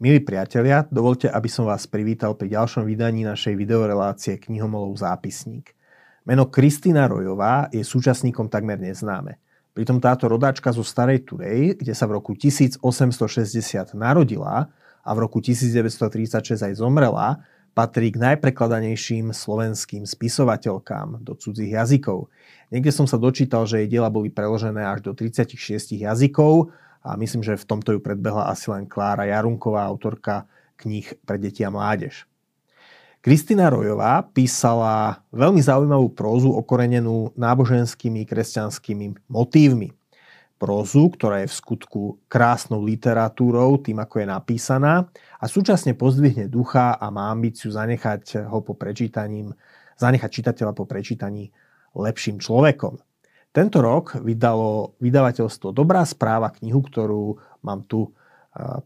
Milí priatelia, dovolte, aby som vás privítal pri ďalšom vydaní našej videorelácie Knihomolov zápisník. Meno Kristina Rojová je súčasníkom takmer neznáme. Pritom táto rodáčka zo Starej Turej, kde sa v roku 1860 narodila a v roku 1936 aj zomrela, patrí k najprekladanejším slovenským spisovateľkám do cudzích jazykov. Niekde som sa dočítal, že jej diela boli preložené až do 36 jazykov a myslím, že v tomto ju predbehla asi len Klára Jarunková, autorka kníh pre deti a mládež. Kristina Rojová písala veľmi zaujímavú prózu okorenenú náboženskými kresťanskými motívmi. Prózu, ktorá je v skutku krásnou literatúrou, tým ako je napísaná a súčasne pozdvihne ducha a má ambíciu zanechať ho po prečítaním, zanechať čitateľa po prečítaní lepším človekom. Tento rok vydalo vydavateľstvo Dobrá správa knihu, ktorú mám tu e,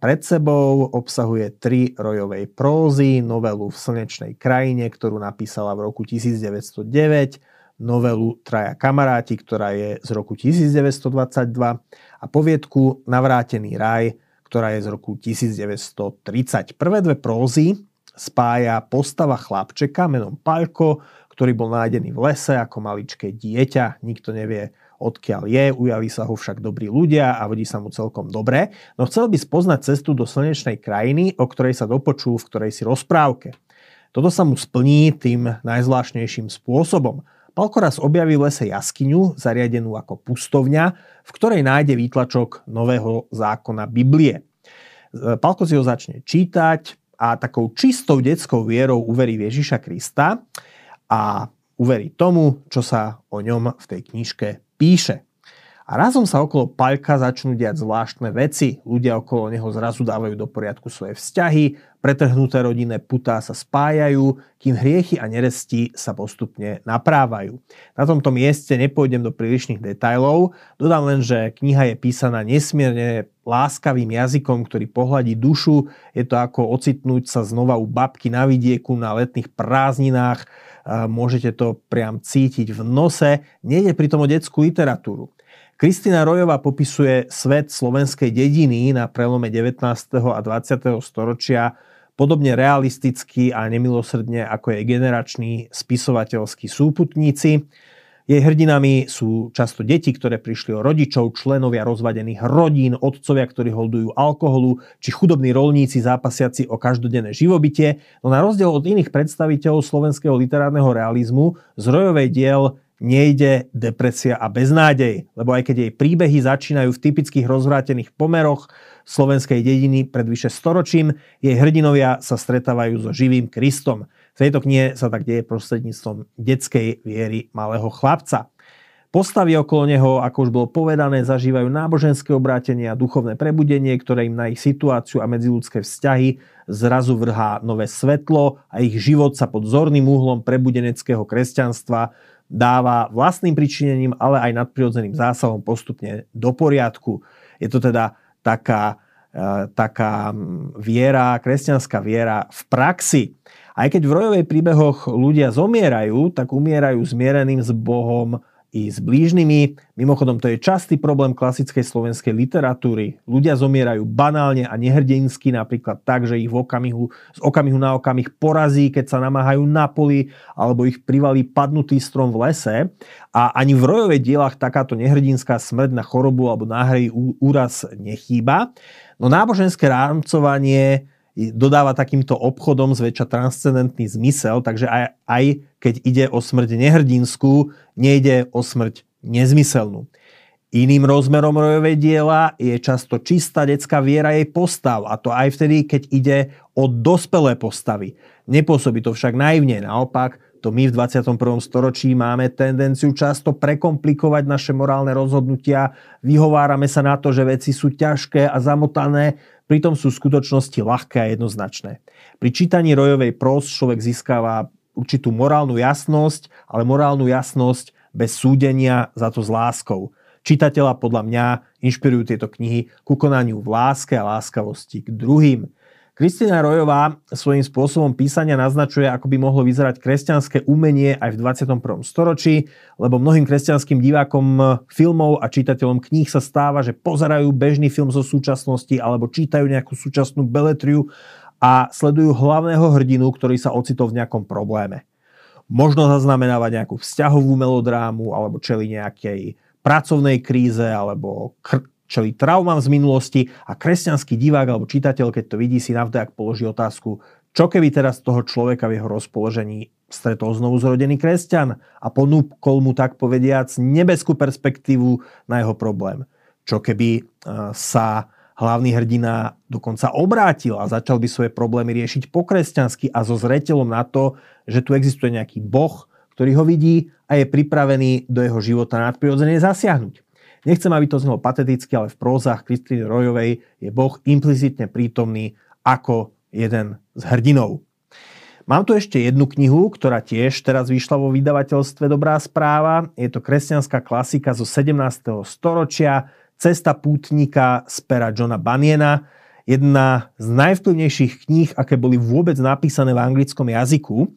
pred sebou. Obsahuje tri rojovej prózy, novelu v slnečnej krajine, ktorú napísala v roku 1909, novelu Traja kamaráti, ktorá je z roku 1922 a poviedku Navrátený raj, ktorá je z roku 1930. Prvé dve prózy spája postava chlapčeka menom Palko, ktorý bol nájdený v lese ako maličké dieťa. Nikto nevie, odkiaľ je, ujali sa ho však dobrí ľudia a vodí sa mu celkom dobre, no chcel by spoznať cestu do slnečnej krajiny, o ktorej sa dopočul v ktorej si rozprávke. Toto sa mu splní tým najzvláštnejším spôsobom. Palko raz objaví v lese jaskyňu, zariadenú ako pustovňa, v ktorej nájde výtlačok nového zákona Biblie. Palko si ho začne čítať a takou čistou detskou vierou uverí Ježiša Krista a uverí tomu, čo sa o ňom v tej knižke píše. A razom sa okolo Paľka začnú diať zvláštne veci. Ľudia okolo neho zrazu dávajú do poriadku svoje vzťahy, pretrhnuté rodinné putá sa spájajú, kým hriechy a neresti sa postupne naprávajú. Na tomto mieste nepôjdem do prílišných detajlov, dodám len, že kniha je písaná nesmierne láskavým jazykom, ktorý pohľadí dušu. Je to ako ocitnúť sa znova u babky na vidieku na letných prázdninách, môžete to priam cítiť v nose. Nejde pritom o detskú literatúru. Kristina Rojová popisuje svet slovenskej dediny na prelome 19. a 20. storočia podobne realisticky a nemilosrdne ako je generační spisovateľskí súputníci. Jej hrdinami sú často deti, ktoré prišli o rodičov, členovia rozvadených rodín, otcovia, ktorí holdujú alkoholu, či chudobní rolníci zápasiaci o každodenné živobytie. No na rozdiel od iných predstaviteľov slovenského literárneho realizmu z rojovej diel nejde depresia a beznádej, lebo aj keď jej príbehy začínajú v typických rozvrátených pomeroch slovenskej dediny pred vyše storočím, jej hrdinovia sa stretávajú so živým Kristom. V tejto knihe sa tak deje prostredníctvom detskej viery malého chlapca. Postavy okolo neho, ako už bolo povedané, zažívajú náboženské obrátenie a duchovné prebudenie, ktoré im na ich situáciu a medziludské vzťahy zrazu vrhá nové svetlo a ich život sa pod zorným úhlom prebudeneckého kresťanstva dáva vlastným pričinením, ale aj nadprirodzeným zásahom postupne do poriadku. Je to teda taká, e, taká viera, kresťanská viera v praxi. Aj keď v rojovej príbehoch ľudia zomierajú, tak umierajú zmiereným s Bohom i s blížnymi. Mimochodom, to je častý problém klasickej slovenskej literatúry. Ľudia zomierajú banálne a nehrdinsky, napríklad tak, že ich v okamihu, z okamihu na okamih porazí, keď sa namáhajú na poli, alebo ich privalí padnutý strom v lese. A ani v rojovej dielach takáto nehrdinská smrť na chorobu alebo náhrej úraz nechýba. No náboženské rámcovanie dodáva takýmto obchodom zväčša transcendentný zmysel, takže aj, aj keď ide o smrť nehrdinskú, nejde o smrť nezmyselnú. Iným rozmerom rojovej diela je často čistá detská viera jej postav, a to aj vtedy, keď ide o dospelé postavy. Nepôsobí to však naivne, naopak, to my v 21. storočí máme tendenciu často prekomplikovať naše morálne rozhodnutia, vyhovárame sa na to, že veci sú ťažké a zamotané, pritom sú v skutočnosti ľahké a jednoznačné. Pri čítaní rojovej pros človek získava určitú morálnu jasnosť, ale morálnu jasnosť bez súdenia za to s láskou. Čitateľa podľa mňa inšpirujú tieto knihy ku konaniu v láske a láskavosti k druhým. Kristina Rojová svojím spôsobom písania naznačuje, ako by mohlo vyzerať kresťanské umenie aj v 21. storočí, lebo mnohým kresťanským divákom filmov a čitateľom kníh sa stáva, že pozerajú bežný film zo súčasnosti alebo čítajú nejakú súčasnú beletriu a sledujú hlavného hrdinu, ktorý sa ocitol v nejakom probléme. Možno zaznamenávať nejakú vzťahovú melodrámu alebo čeli nejakej pracovnej kríze alebo kr- čeli traumám z minulosti a kresťanský divák alebo čitateľ, keď to vidí, si navdajak položí otázku, čo keby teraz toho človeka v jeho rozpoložení stretol znovu zrodený kresťan a ponúkol mu tak povediac nebeskú perspektívu na jeho problém. Čo keby e, sa hlavný hrdina dokonca obrátil a začal by svoje problémy riešiť po kresťansky a so zreteľom na to, že tu existuje nejaký boh, ktorý ho vidí a je pripravený do jeho života nadprirodzene zasiahnuť. Nechcem, aby to znelo pateticky, ale v prózach Kristýny Rojovej je Boh implicitne prítomný ako jeden z hrdinov. Mám tu ešte jednu knihu, ktorá tiež teraz vyšla vo vydavateľstve Dobrá správa. Je to kresťanská klasika zo 17. storočia Cesta pútnika z pera Johna Baniena. Jedna z najvplyvnejších kníh, aké boli vôbec napísané v anglickom jazyku.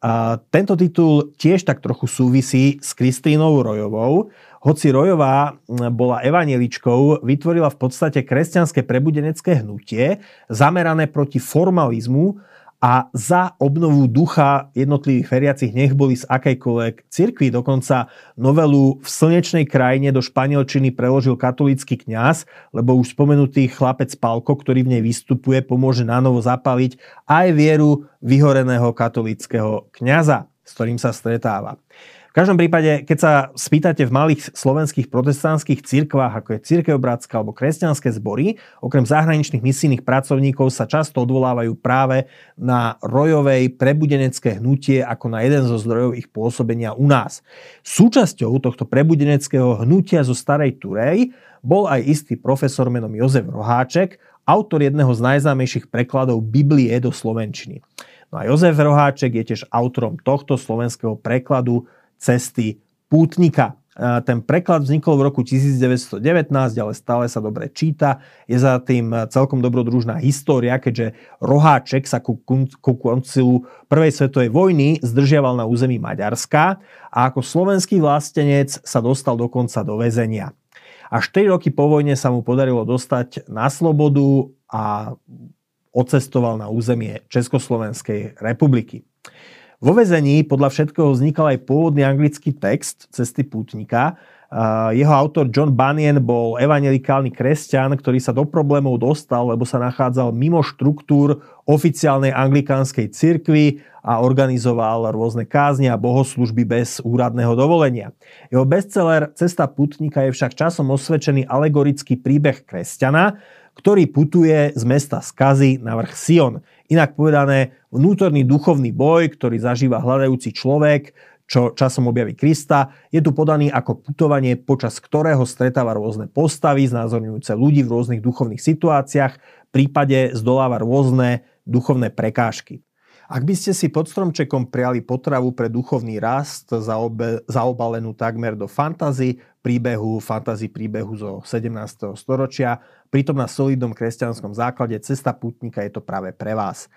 A tento titul tiež tak trochu súvisí s Kristínou Rojovou. Hoci Rojová bola evaneličkou, vytvorila v podstate kresťanské prebudenecké hnutie zamerané proti formalizmu a za obnovu ducha jednotlivých veriacich nech boli z akejkoľvek cirkvi. Dokonca novelu v slnečnej krajine do španielčiny preložil katolícky kňaz, lebo už spomenutý chlapec Palko, ktorý v nej vystupuje, pomôže na novo zapaliť aj vieru vyhoreného katolického kňaza, s ktorým sa stretáva. V každom prípade, keď sa spýtate v malých slovenských protestantských cirkvách, ako je Církev Bratská alebo kresťanské zbory, okrem zahraničných misijných pracovníkov sa často odvolávajú práve na rojovej prebudenecké hnutie ako na jeden zo zdrojov ich pôsobenia u nás. Súčasťou tohto prebudeneckého hnutia zo Starej Turej bol aj istý profesor menom Jozef Roháček, autor jedného z najznámejších prekladov Biblie do Slovenčiny. No a Jozef Roháček je tiež autorom tohto slovenského prekladu cesty pútnika. Ten preklad vznikol v roku 1919, ale stále sa dobre číta. Je za tým celkom dobrodružná história, keďže Roháček sa ku, ku koncilu Prvej svetovej vojny zdržiaval na území Maďarska a ako slovenský vlastenec sa dostal dokonca do väzenia. Až 4 roky po vojne sa mu podarilo dostať na slobodu a odcestoval na územie Československej republiky. Vo vezení podľa všetkého vznikal aj pôvodný anglický text Cesty pútnika. Jeho autor John Bunyan bol evangelikálny kresťan, ktorý sa do problémov dostal, lebo sa nachádzal mimo štruktúr oficiálnej anglikánskej cirkvi a organizoval rôzne kázne a bohoslužby bez úradného dovolenia. Jeho bestseller Cesta putníka je však časom osvedčený alegorický príbeh kresťana, ktorý putuje z mesta Skazy na vrch Sion. Inak povedané, vnútorný duchovný boj, ktorý zažíva hľadajúci človek, čo časom objaví Krista, je tu podaný ako putovanie, počas ktorého stretáva rôzne postavy, znázorňujúce ľudí v rôznych duchovných situáciách, prípade zdoláva rôzne duchovné prekážky. Ak by ste si pod stromčekom priali potravu pre duchovný rast, zaobe, zaobalenú takmer do fantazy, príbehu, fantazy príbehu zo 17. storočia, pritom na solidnom kresťanskom základe cesta putníka je to práve pre vás.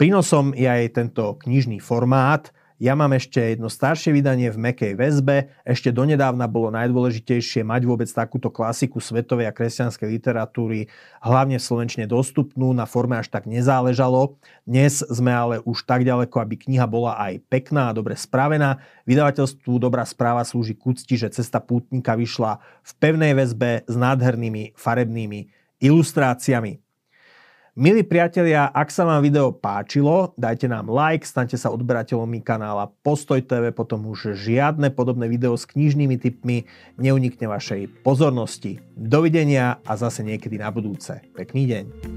Prínosom je aj tento knižný formát, ja mám ešte jedno staršie vydanie v mekej väzbe. Ešte donedávna bolo najdôležitejšie mať vôbec takúto klasiku svetovej a kresťanskej literatúry, hlavne v slovenčine dostupnú, na forme až tak nezáležalo. Dnes sme ale už tak ďaleko, aby kniha bola aj pekná a dobre spravená. Vydavateľstvu Dobrá správa slúži k úcti, že cesta pútnika vyšla v pevnej väzbe s nádhernými farebnými ilustráciami. Milí priatelia, ak sa vám video páčilo, dajte nám like, staňte sa odberateľmi kanála Postoj TV, potom už žiadne podobné video s knižnými tipmi neunikne vašej pozornosti. Dovidenia a zase niekedy na budúce. Pekný deň.